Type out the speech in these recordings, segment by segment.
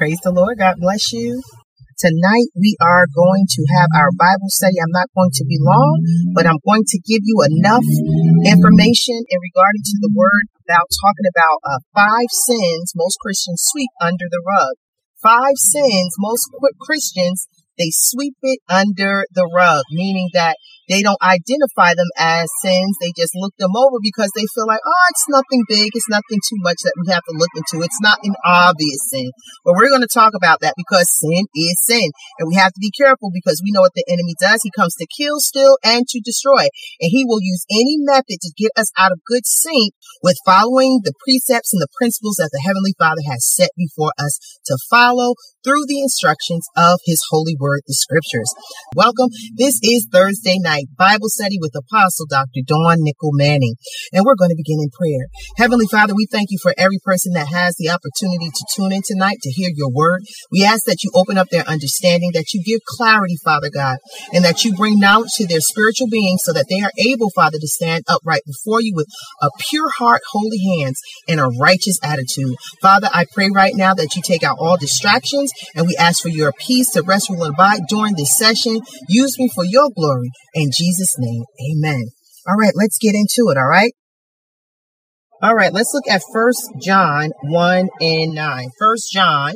Praise the Lord. God bless you. Tonight we are going to have our Bible study. I'm not going to be long, but I'm going to give you enough information in regarding to the word about talking about uh, five sins most Christians sweep under the rug. Five sins most Christians they sweep it under the rug, meaning that they don't identify them as sins. They just look them over because they feel like, oh, it's nothing big. It's nothing too much that we have to look into. It's not an obvious sin. But we're going to talk about that because sin is sin. And we have to be careful because we know what the enemy does. He comes to kill, steal, and to destroy. And he will use any method to get us out of good sync with following the precepts and the principles that the Heavenly Father has set before us to follow through the instructions of his holy word, the scriptures. Welcome. This is Thursday night Bible study with Apostle Dr. Dawn Nickel Manning. And we're going to begin in prayer. Heavenly Father, we thank you for every person that has the opportunity to tune in tonight to hear your word. We ask that you open up their understanding, that you give clarity, Father God, and that you bring knowledge to their spiritual being so that they are able, Father, to stand upright before you with a pure heart, holy hands, and a righteous attitude. Father, I pray right now that you take out all distractions and we ask for your peace to rest, and abide during this session. Use me for your glory Jesus' name, amen. All right, let's get into it. All right. All right, let's look at First John 1 and 9. First John,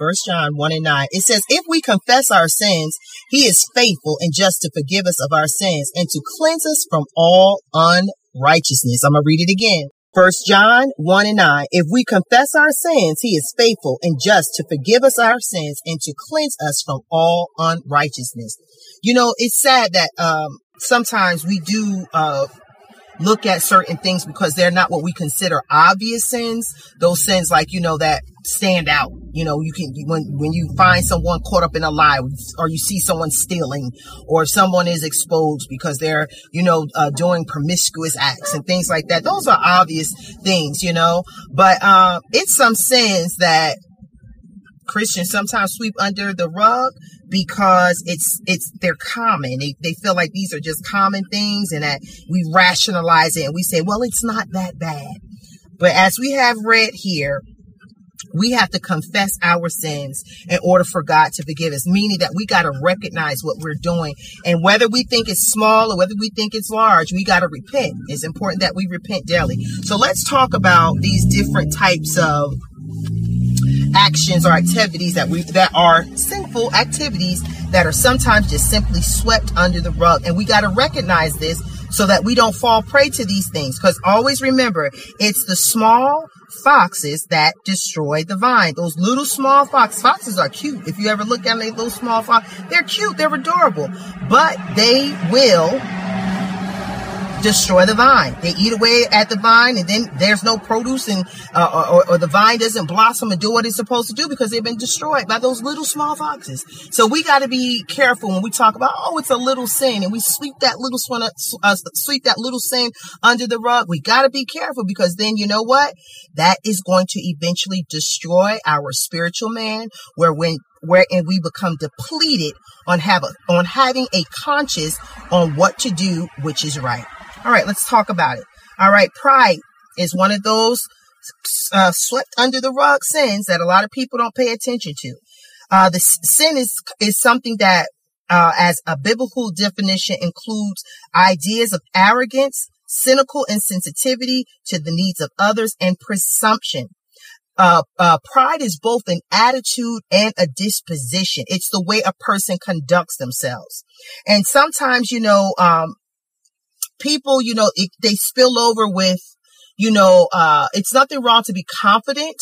First John 1 and 9. It says, If we confess our sins, he is faithful and just to forgive us of our sins and to cleanse us from all unrighteousness. I'm going to read it again. First John 1 and 9. If we confess our sins, he is faithful and just to forgive us our sins and to cleanse us from all unrighteousness. You know, it's sad that um, sometimes we do uh, look at certain things because they're not what we consider obvious sins. Those sins, like you know, that stand out. You know, you can when when you find someone caught up in a lie, or you see someone stealing, or someone is exposed because they're you know uh, doing promiscuous acts and things like that. Those are obvious things, you know. But uh, it's some sins that Christians sometimes sweep under the rug because it's it's they're common. They they feel like these are just common things and that we rationalize it and we say, well, it's not that bad. But as we have read here, we have to confess our sins in order for God to forgive us, meaning that we got to recognize what we're doing. And whether we think it's small or whether we think it's large, we got to repent. It's important that we repent daily. So let's talk about these different types of actions or activities that we that are sinful activities that are sometimes just simply swept under the rug. And we got to recognize this so that we don't fall prey to these things. Because always remember it's the small foxes that destroy the vine. Those little small foxes foxes are cute. If you ever look at those small foxes they're cute they're adorable. But they will destroy the vine. They eat away at the vine, and then there's no produce, and uh, or, or, the vine doesn't blossom and do what it's supposed to do because they've been destroyed by those little small foxes. So we got to be careful when we talk about oh, it's a little sin, and we sweep that little uh, uh, sweep that little sin under the rug. We got to be careful because then you know what? That is going to eventually destroy our spiritual man. Where when wherein we become depleted on have on having a conscience on what to do, which is right. All right, let's talk about it. All right, pride is one of those uh, swept under the rug sins that a lot of people don't pay attention to. Uh, the sin is is something that, uh, as a biblical definition, includes ideas of arrogance, cynical insensitivity to the needs of others, and presumption. Uh, uh, pride is both an attitude and a disposition. It's the way a person conducts themselves. And sometimes, you know, um, people, you know, it, they spill over with, you know, uh, it's nothing wrong to be confident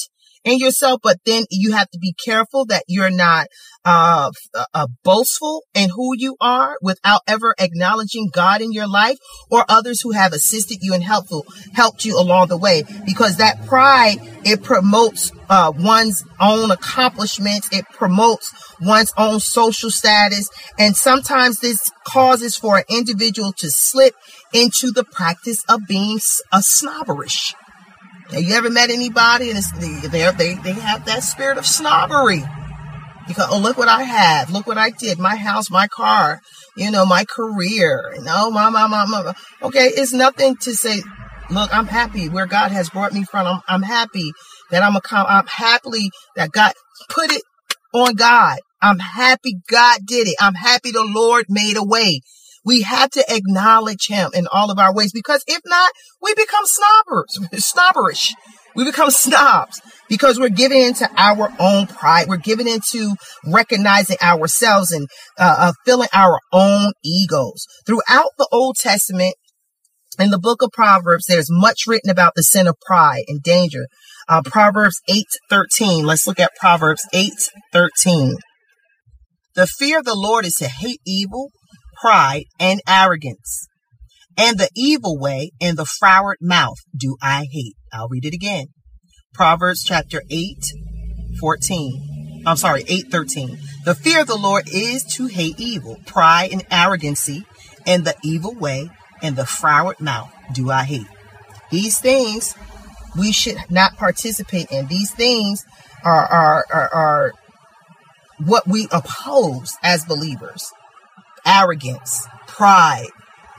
in yourself, but then you have to be careful that you're not uh, uh, boastful in who you are without ever acknowledging God in your life or others who have assisted you and helpful helped you along the way. Because that pride it promotes uh, one's own accomplishments. It promotes one's own social status, and sometimes this causes for an individual to slip into the practice of being a snobberish. Have you ever met anybody and they, they, they have that spirit of snobbery? Because, oh, look what I have. Look what I did. My house, my car, you know, my career. Oh, you know, my, my, my, my. Okay, it's nothing to say, look, I'm happy where God has brought me from. I'm, I'm happy that I'm a, I'm happily that God put it on God. I'm happy God did it. I'm happy the Lord made a way. We have to acknowledge him in all of our ways because if not, we become snobbers, snobberish. We become snobs because we're giving into our own pride. We're giving into recognizing ourselves and uh, uh, filling our own egos. Throughout the Old Testament, in the book of Proverbs, there's much written about the sin of pride and danger. Uh, Proverbs 8:13. Let's look at Proverbs 8:13. The fear of the Lord is to hate evil, pride, and arrogance. And the evil way and the froward mouth do I hate. I'll read it again. Proverbs chapter 8, 14. I'm sorry, 8, 13. The fear of the Lord is to hate evil, pride and arrogancy, and the evil way and the froward mouth do I hate. These things we should not participate in. These things are, are, are, are what we oppose as believers arrogance, pride,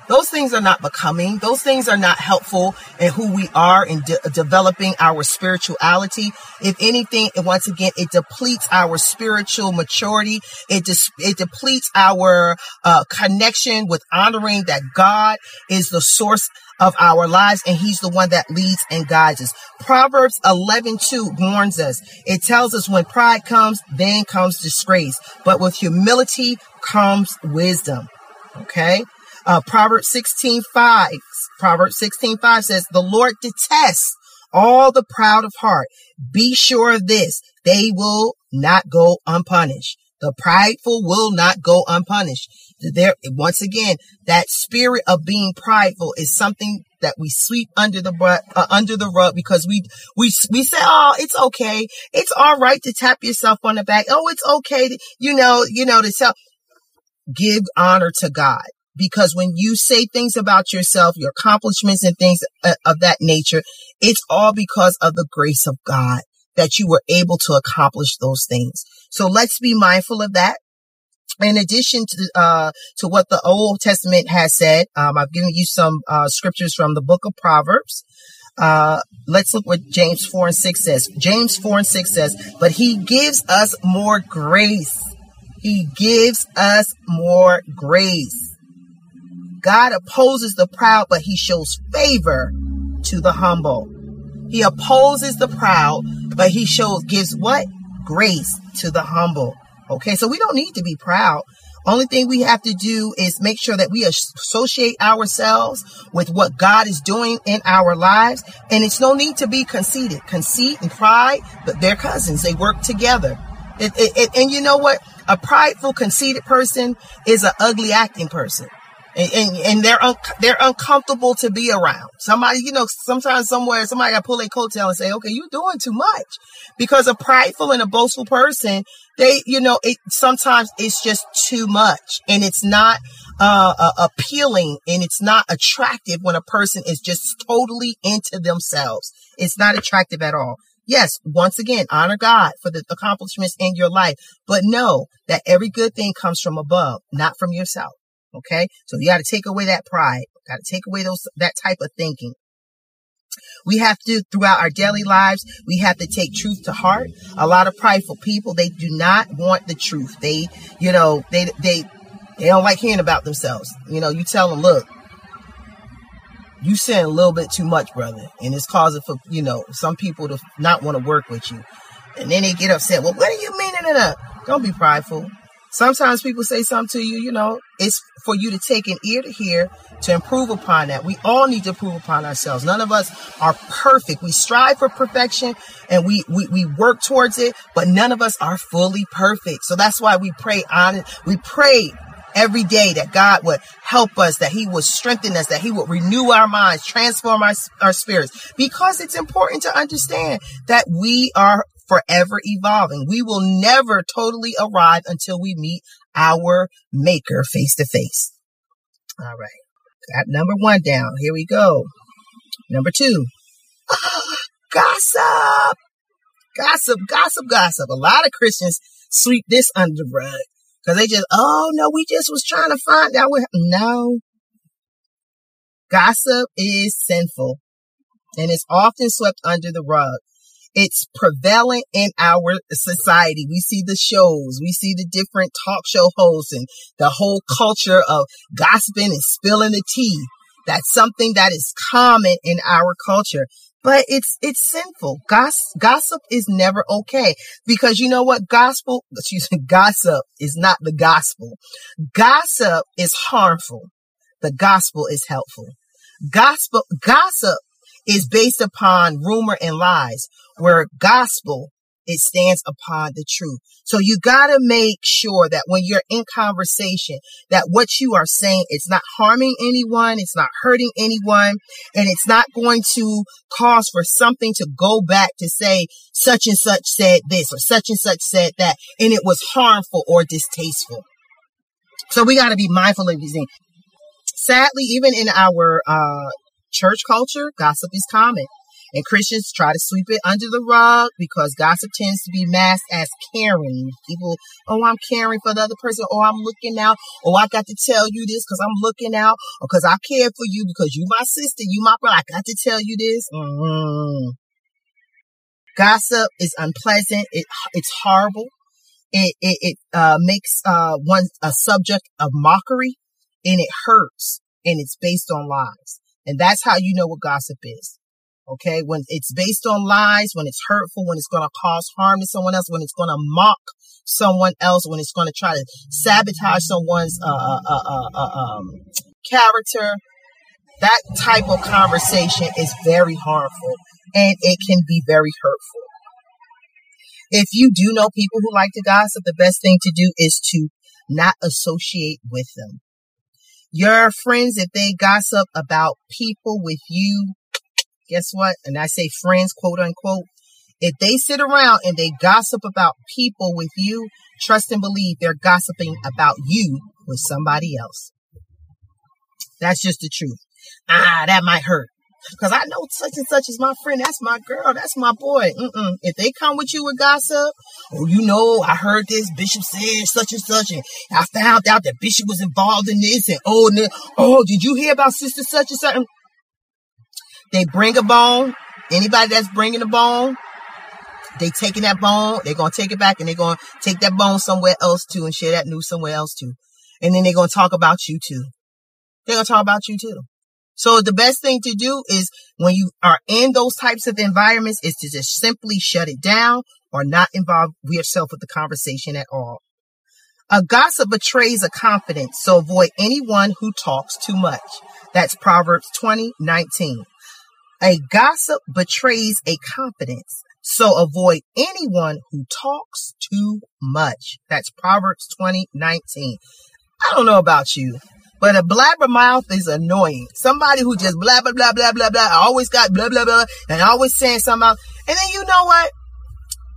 those things are not becoming. Those things are not helpful in who we are in de- developing our spirituality. If anything, once again, it depletes our spiritual maturity. It dis- it depletes our uh, connection with honoring that God is the source of our lives and he's the one that leads and guides us. Proverbs 11, 2 warns us. It tells us when pride comes, then comes disgrace, but with humility comes wisdom. Okay. Uh, Proverbs 16, 5. Proverbs 16, 5 says, the Lord detests all the proud of heart. Be sure of this. They will not go unpunished. The prideful will not go unpunished. There, once again, that spirit of being prideful is something that we sweep under the uh, under the rug because we we we say, oh, it's okay, it's all right to tap yourself on the back. Oh, it's okay, to, you know, you know to tell. Give honor to God because when you say things about yourself, your accomplishments and things uh, of that nature, it's all because of the grace of God that you were able to accomplish those things. So let's be mindful of that. In addition to uh, to what the Old Testament has said, um, I've given you some uh, scriptures from the book of Proverbs. Uh, let's look what James 4 and 6 says. James 4 and 6 says, but he gives us more grace. He gives us more grace. God opposes the proud, but he shows favor to the humble. He opposes the proud, but he shows, gives what? Grace to the humble. Okay. So we don't need to be proud. Only thing we have to do is make sure that we associate ourselves with what God is doing in our lives. And it's no need to be conceited. Conceit and pride, but they're cousins. They work together. It, it, it, and you know what? A prideful, conceited person is an ugly acting person and, and, and they're un- they're uncomfortable to be around. Somebody, you know, sometimes somewhere somebody got pull a coattail and say, "Okay, you're doing too much," because a prideful and a boastful person, they, you know, it sometimes it's just too much, and it's not uh, uh, appealing and it's not attractive when a person is just totally into themselves. It's not attractive at all. Yes, once again, honor God for the accomplishments in your life, but know that every good thing comes from above, not from yourself. Okay. So you got to take away that pride. Got to take away those, that type of thinking. We have to, throughout our daily lives, we have to take truth to heart. A lot of prideful people, they do not want the truth. They, you know, they, they, they don't like hearing about themselves. You know, you tell them, look, you sin a little bit too much, brother. And it's causing for, you know, some people to not want to work with you. And then they get upset. Well, what do you mean? Don't be prideful. Sometimes people say something to you, you know, it's for you to take an ear to hear to improve upon that. We all need to improve upon ourselves. None of us are perfect. We strive for perfection and we, we, we work towards it, but none of us are fully perfect. So that's why we pray on it. We pray every day that God would help us, that He would strengthen us, that He would renew our minds, transform our, our spirits, because it's important to understand that we are forever evolving. We will never totally arrive until we meet our maker face to face. All right. Got number one down. Here we go. Number two. gossip. Gossip, gossip, gossip. A lot of Christians sweep this under the rug because they just, oh no, we just was trying to find out what, no. Gossip is sinful and it's often swept under the rug. It's prevalent in our society. We see the shows, we see the different talk show hosts and the whole culture of gossiping and spilling the tea. That's something that is common in our culture. But it's, it's sinful. Goss, gossip is never okay because you know what? Gospel, excuse me, gossip is not the gospel. Gossip is harmful. The gospel is helpful. Gospel, gossip is based upon rumor and lies, where gospel it stands upon the truth. So you got to make sure that when you're in conversation, that what you are saying, it's not harming anyone. It's not hurting anyone. And it's not going to cause for something to go back to say such and such said this or such and such said that. And it was harmful or distasteful. So we got to be mindful of these things. Sadly, even in our, uh, church culture, gossip is common. And Christians try to sweep it under the rug because gossip tends to be masked as caring. People, oh, I'm caring for the other person. Oh, I'm looking out. Oh, I got to tell you this because I'm looking out or because I care for you because you my sister, you my brother. I got to tell you this. Mm-hmm. Gossip is unpleasant. It, it's horrible. It, it, it uh, makes uh, one a subject of mockery and it hurts and it's based on lies. And that's how you know what gossip is. Okay. When it's based on lies, when it's hurtful, when it's going to cause harm to someone else, when it's going to mock someone else, when it's going to try to sabotage someone's, uh, uh, uh, uh, uh um, character, that type of conversation is very harmful and it can be very hurtful. If you do know people who like to gossip, the best thing to do is to not associate with them. Your friends, if they gossip about people with you, guess what? And I say friends, quote unquote. If they sit around and they gossip about people with you, trust and believe they're gossiping about you with somebody else. That's just the truth. Ah, that might hurt. Cause I know such and such is my friend. That's my girl. That's my boy. Mm-mm. If they come with you with gossip, oh, you know, I heard this bishop said such and such, and I found out that bishop was involved in this, and oh, and oh, did you hear about sister such and such? They bring a bone. Anybody that's bringing a bone, they taking that bone, they're gonna take it back, and they're gonna take that bone somewhere else too, and share that news somewhere else too, and then they're gonna talk about you too. They're gonna talk about you too. So the best thing to do is when you are in those types of environments is to just simply shut it down or not involve yourself with the conversation at all. A gossip betrays a confidence, so avoid anyone who talks too much. That's Proverbs 20, 19. A gossip betrays a confidence, so avoid anyone who talks too much. That's Proverbs 20, 19. I don't know about you, but a blabbermouth is annoying. Somebody who just blah, blah, blah, blah, blah, blah, always got blah, blah, blah, and always saying something else. And then you know what?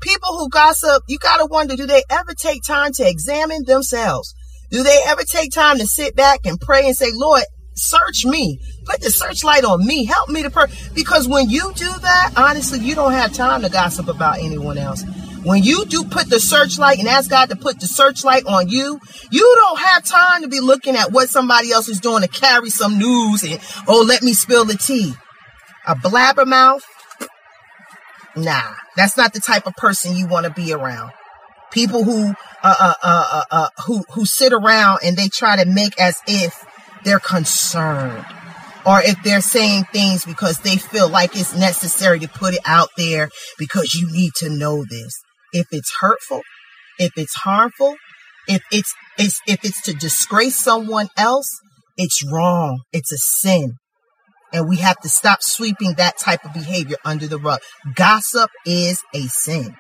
People who gossip, you gotta wonder, do they ever take time to examine themselves? Do they ever take time to sit back and pray and say, Lord, search me. Put the searchlight on me. Help me to pray. Because when you do that, honestly, you don't have time to gossip about anyone else. When you do put the searchlight and ask God to put the searchlight on you, you don't have time to be looking at what somebody else is doing to carry some news and, oh, let me spill the tea. A blabbermouth? Nah, that's not the type of person you want to be around. People who, uh, uh, uh, uh, uh, who, who sit around and they try to make as if they're concerned or if they're saying things because they feel like it's necessary to put it out there because you need to know this if it's hurtful, if it's harmful, if it's, it's if it's to disgrace someone else, it's wrong. It's a sin. And we have to stop sweeping that type of behavior under the rug. Gossip is a sin.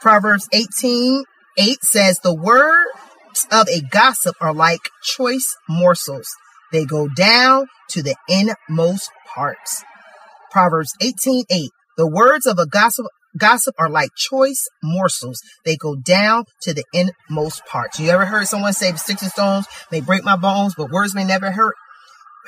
Proverbs 18, 8 says, the of a gossip are like choice morsels. They go down to the inmost parts. Proverbs 18, 8. The words of a gossip Gossip are like choice morsels. They go down to the inmost parts. You ever heard someone say sticks and stones may break my bones, but words may never hurt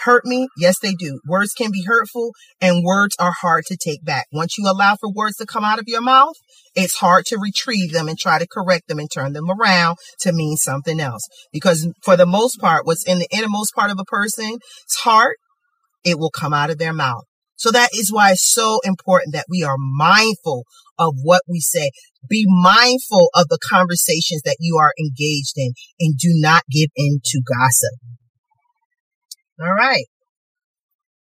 hurt me? Yes, they do. Words can be hurtful and words are hard to take back. Once you allow for words to come out of your mouth, it's hard to retrieve them and try to correct them and turn them around to mean something else. Because for the most part, what's in the innermost part of a person's heart, it will come out of their mouth. So that is why it's so important that we are mindful of what we say. Be mindful of the conversations that you are engaged in and do not give in to gossip. All right.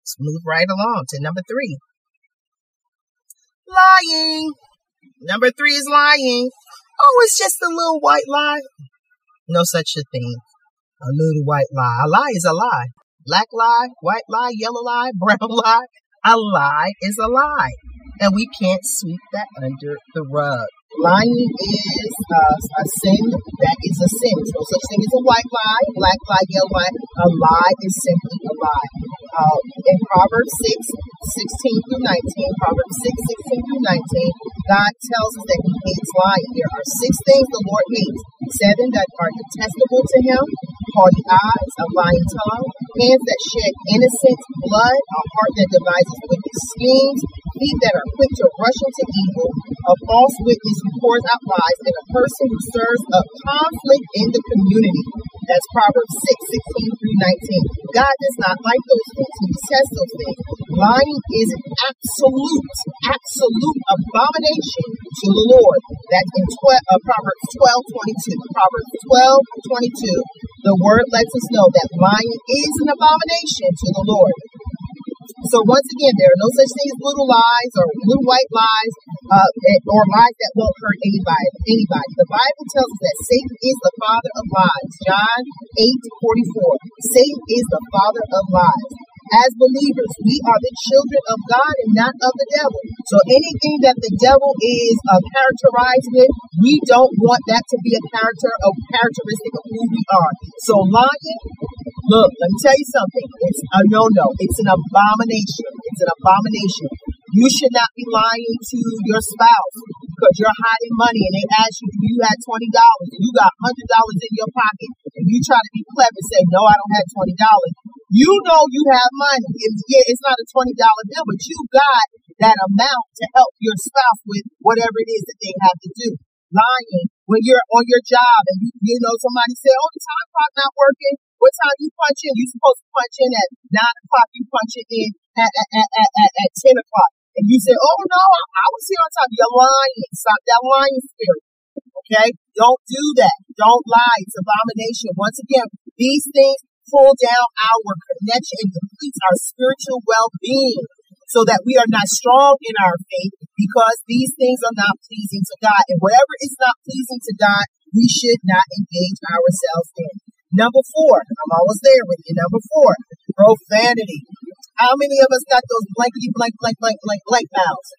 Let's move right along to number three. Lying. Number three is lying. Oh, it's just a little white lie. No such a thing. A little white lie. A lie is a lie. Black lie, white lie, yellow lie, brown lie. A lie is a lie. And we can't sweep that under the rug. Lying is uh, a sin that is a sin. There's no such thing as a white lie, black lie, yellow lie. A lie is simply a lie. Uh, in Proverbs 6, 16 through 19, Proverbs 6, 16 through 19, God tells us that He hates lying. There are six things the Lord hates. Seven that are detestable to Him haughty eyes, a lying tongue, hands that shed innocent blood, a heart that devises wicked schemes, feet that are quick to rush into evil, a false witness who pours out lies, and a person who stirs up conflict in the community. That's Proverbs 6, 16 through 19. God does not like those things. He detests those things. Lying is an absolute, absolute abomination to the Lord. That's in 12, uh, Proverbs 12, 22. Proverbs 12, 22. The word lets us know that lying is an abomination to the Lord. So once again, there are no such things as little lies or little white lies uh, or lies that won't hurt anybody. Anybody. The Bible tells us that Satan is the father of lies. John 8 44. Satan is the father of lies. As believers, we are the children of God and not of the devil. So anything that the devil is uh, characterized with, we don't want that to be a character, a characteristic of who we are. So lying, look, let me tell you something. It's a no-no. It's an abomination. It's an abomination. You should not be lying to your spouse because you're hiding money and they ask you, if you had $20 and you got $100 in your pocket and you try to be clever and say, no, I don't have $20. You know you have money. And yeah, it's not a $20 bill, but you got that amount to help your spouse with whatever it is that they have to do. Lying when you're on your job and you, you know somebody say, oh, the time clock not working. What time you punch in? You supposed to punch in at nine o'clock. You punch it in at, at, at, at, at 10 o'clock and you say, oh no, I, I was here on time. You're lying. Stop that lying spirit. Okay? Don't do that. Don't lie. It's abomination. Once again, these things pull down our connection and deplete our spiritual well-being so that we are not strong in our faith because these things are not pleasing to God. And whatever is not pleasing to God, we should not engage ourselves in. Number four, I'm almost there with you. Number four, profanity. How many of us got those blankety blank blank blank blank blank mouths?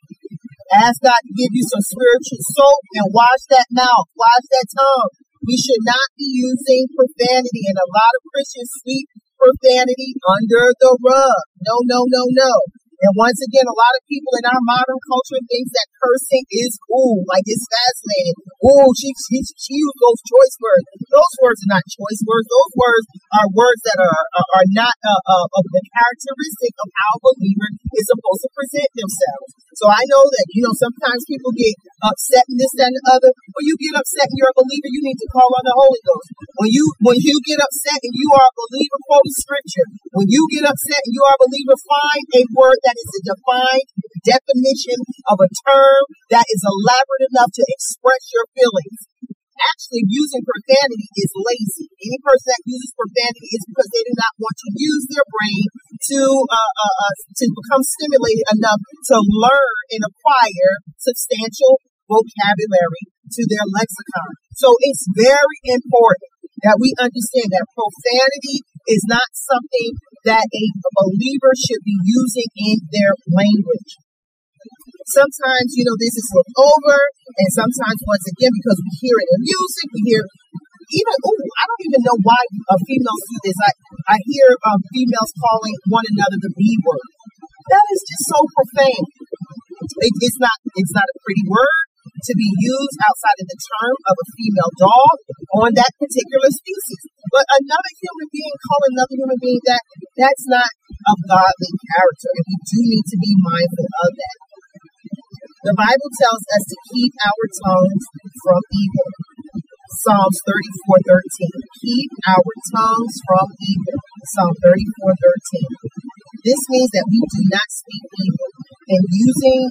Ask God to give you some spiritual soap and wash that mouth, wash that tongue. We should not be using profanity, and a lot of Christians sweep profanity under the rug. No, no, no, no. And once again, a lot of people in our modern culture think that cursing is cool, like it's fascinating. Oh, she, she, she used those choice words. Those words are not choice words. Those words are words that are are, are not uh, uh, of the characteristic of how a believer is supposed to present themselves. So I know that, you know, sometimes people get upset and this, that, and the other. When you get upset and you're a believer, you need to call on the Holy Ghost. When you when you get upset and you are a believer, quote scripture. When you get upset and you are a believer, find a word that is a defined definition of a term that is elaborate enough to express your feelings. Actually, using profanity is lazy. Any person that uses profanity is because they do not want to use their brain to uh, uh, uh, to become stimulated enough to learn and acquire substantial vocabulary to their lexicon. So it's very important that we understand that profanity is not something that a believer should be using in their language. Sometimes, you know, this is looked over, and sometimes, once again, because we hear it in music, we hear even, oh, I don't even know why uh, females do this. I, I hear uh, females calling one another the B word. That is just so profane. It, it's not, it's not a pretty word to be used outside of the term of a female dog on that particular species. But another human being call another human being that, that's not of godly character. And we do need to be mindful of that. The Bible tells us to keep our tongues from evil. Psalms 34 13. Keep our tongues from evil. Psalm 34 13. This means that we do not speak evil. And using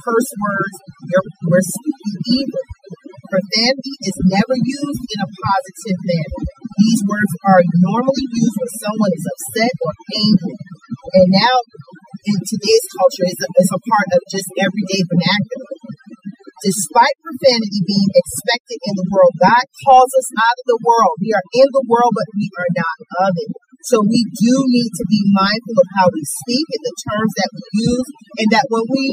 curse words, we're speaking evil. Profanity is never used in a positive manner. These words are normally used when someone is upset or angry. And now, in today's culture, is a, it's a part of just everyday vernacular. Despite profanity being expected in the world, God calls us out of the world. We are in the world, but we are not of it. So we do need to be mindful of how we speak and the terms that we use, and that when we,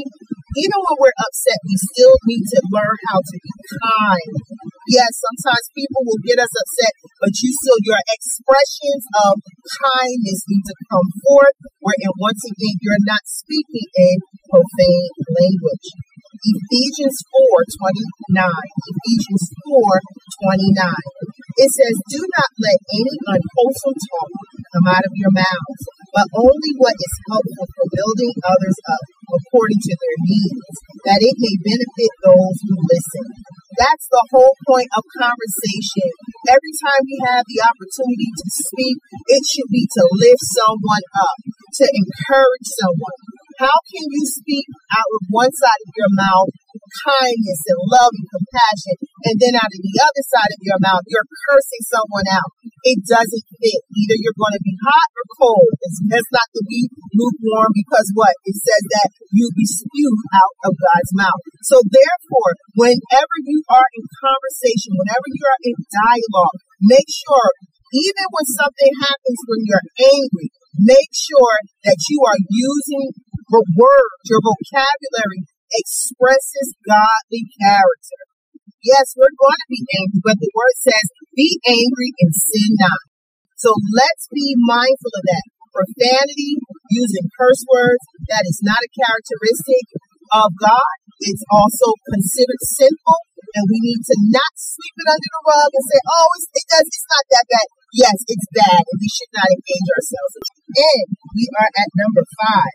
even when we're upset, we still need to learn how to be kind. Yes, sometimes people will get us upset, but you still, your expressions of kindness need to come forth, where, and once again, you're not speaking in profane language. Ephesians 4 29. Ephesians 4 29. It says, Do not let any unwholesome talk come out of your mouths, but only what is helpful for building others up according to their needs, that it may benefit those who listen. That's the whole point of conversation. Every time we have the opportunity to speak, it should be to lift someone up, to encourage someone. How can you speak out of one side of your mouth kindness and love and compassion, and then out of the other side of your mouth, you're cursing someone out. It doesn't fit. Either you're going to be hot or cold. It's best not to be lukewarm because what? It says that you be spewed out of God's mouth. So therefore, whenever you are in conversation, whenever you are in dialogue, make sure, even when something happens when you're angry, make sure that you are using the words, your vocabulary expresses godly character. Yes, we're going to be angry, but the word says, be angry and sin not. So let's be mindful of that. Profanity, using curse words, that is not a characteristic of God. It's also considered sinful, and we need to not sweep it under the rug and say, oh, it's, it does, it's not that bad. Yes, it's bad, and we should not engage ourselves. And we are at number five,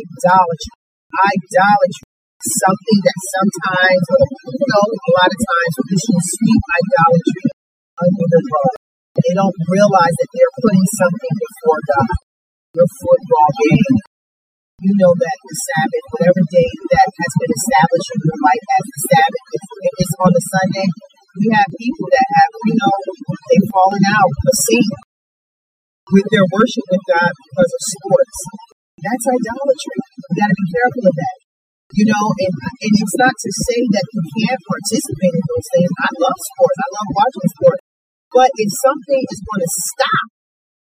idolatry. Idolatry something that sometimes, you know, a lot of times Christians sweep idolatry under the rug. They don't realize that they're putting something before God. Your football game. You know that the Sabbath, whatever day that has been established in your life as the Sabbath, if, it's on a Sunday, we have people that have, you know, they've fallen out of sync with their worship with God because of sports. That's idolatry. We got to be careful of that. You know, and, and it's not to say that you can't participate in those things. I love sports. I love watching sports. But if something is going to stop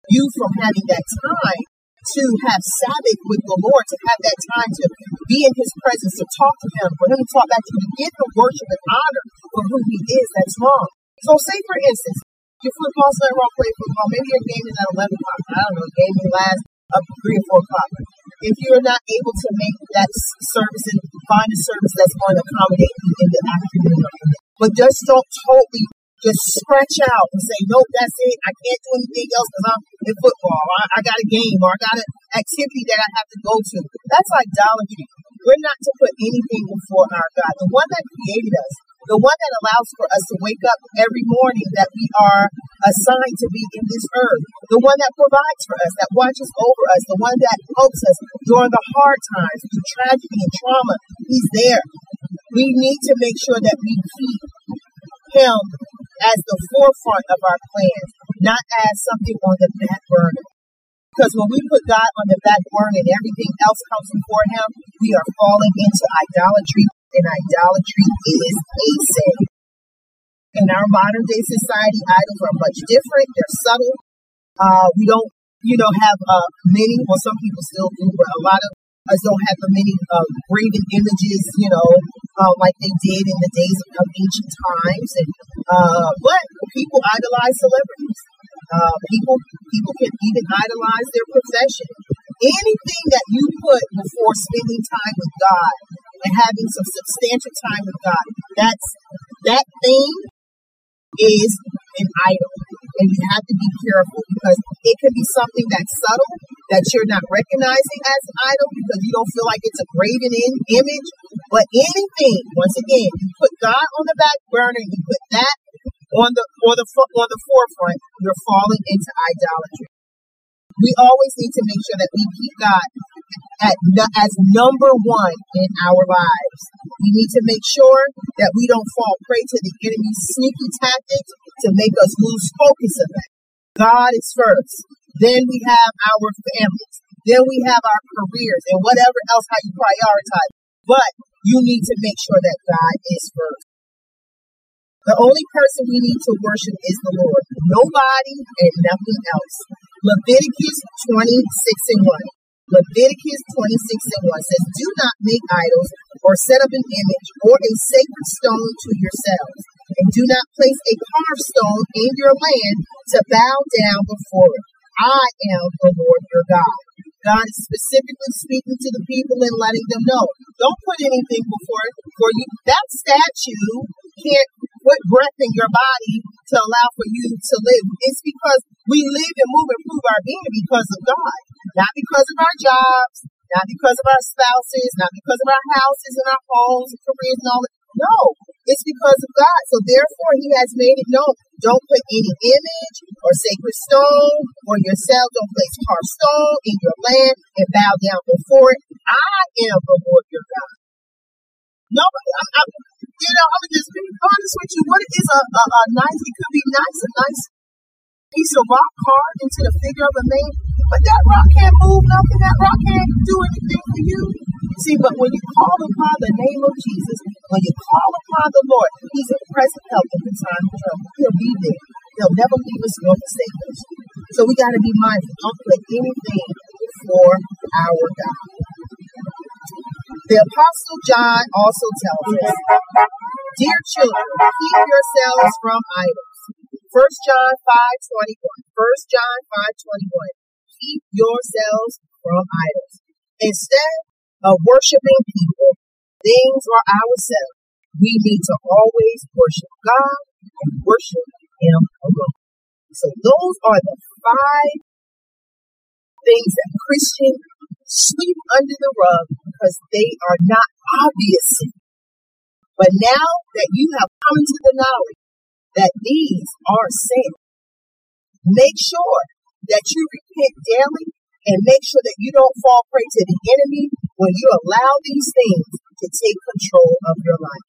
you from having that time to have Sabbath with the Lord, to have that time to be in His presence, to talk to Him, for Him to talk back to you, to give Him worship and honor for who He is, that's wrong. So, say for instance, your football center all play football. Maybe your game is at 11 o'clock. I don't know. Game may last to 3 or 4 o'clock if you're not able to make that service and find a service that's going to accommodate you in the afternoon. But just don't totally just scratch out and say, nope, that's it. I can't do anything else because I'm in football. I, I got a game or I got an activity that I have to go to. That's idolatry. We're not to put anything before our God, the one that created us, the one that allows for us to wake up every morning that we are assigned to be in this earth, the one that provides for us, that watches over us, the one that helps us during the hard times, through tragedy and trauma. He's there. We need to make sure that we keep him as the forefront of our plans, not as something on the back burner. Because when we put God on the back burner and everything else comes before him, we are falling into idolatry and idolatry is a sin. In our modern day society, idols are much different. They're subtle. Uh, we don't, you know, have uh, many, well, some people still do, but a lot of us don't have the many uh, graven images, you know, uh, like they did in the days of, ancient times. And uh, but people idolize celebrities. Uh, people people can even idolize their profession. Anything that you put before spending time with God and having some substantial time with God. That's that thing is an idol. And you have to be careful because it can be something that's subtle that you're not recognizing as an idol because you don't feel like it's a graven in image. But anything, once again, you put God on the back burner, you put that on the or the on the forefront, you're falling into idolatry. We always need to make sure that we keep God at, as number one in our lives. We need to make sure that we don't fall prey to the enemy's sneaky tactics to make us lose focus of that. God is first. Then we have our families. Then we have our careers and whatever else how you prioritize. But you need to make sure that God is first. The only person we need to worship is the Lord. Nobody and nothing else. Leviticus 26 and 1. Leviticus 26 and 1 says, Do not make idols or set up an image or a sacred stone to yourselves, and do not place a carved stone in your land to bow down before it. I am the Lord your God. God is specifically speaking to the people and letting them know, don't put anything before it, for you. That statue can't put breath in your body to allow for you to live. It's because we live and move and prove our being because of God, not because of our jobs, not because of our spouses, not because of our houses and our homes and careers and all that. No, it's because of God. So therefore, He has made it known. Don't put any image or sacred stone or yourself. Don't place carved stone in your land and bow down before it. I am the Lord your God. Nobody, I'm, I'm, you know, I'm just being honest with you. What is a, a, a nice, it could be nice, a nice piece of rock carved into the figure of a man, but that rock can't move nothing. That rock can't do anything for you. See, but when you call upon the name of Jesus, when you call upon the Lord, He's a present help in the time of trouble. He'll be there. He'll never leave us nor forsake us. So we got to be mindful. Don't put anything before our God. The Apostle John also tells us, Dear children, keep yourselves from idols. 1 John 5 21. 1 John 5 21. Keep yourselves from idols. Instead of worshiping people, things, or ourselves, we need to always worship God and worship Him alone. So those are the five things that Christians sweep under the rug because they are not obvious. But now that you have come to the knowledge that these are sin, make sure that you repent daily and make sure that you don't fall prey to the enemy when you allow these things to take control of your life.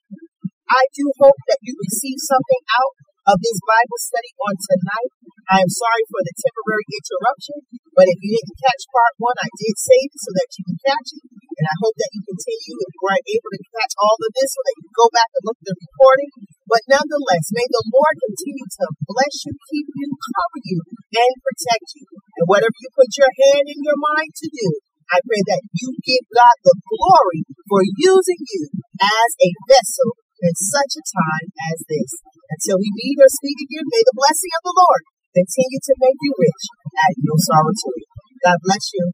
I do hope that you receive something out of this Bible study on tonight. I am sorry for the temporary interruption, but if you didn't catch part one, I did save it so that you can catch it. And I hope that you continue if you weren't able to catch all of this so that you can go back and look at the recording. But nonetheless, may the Lord continue to bless you, keep you, cover you, and protect you. And whatever you put your hand in your mind to do, I pray that you give God the glory for using you as a vessel in such a time as this. Until we meet or speak again, may the blessing of the Lord continue to make you rich at no sorrow to God bless you.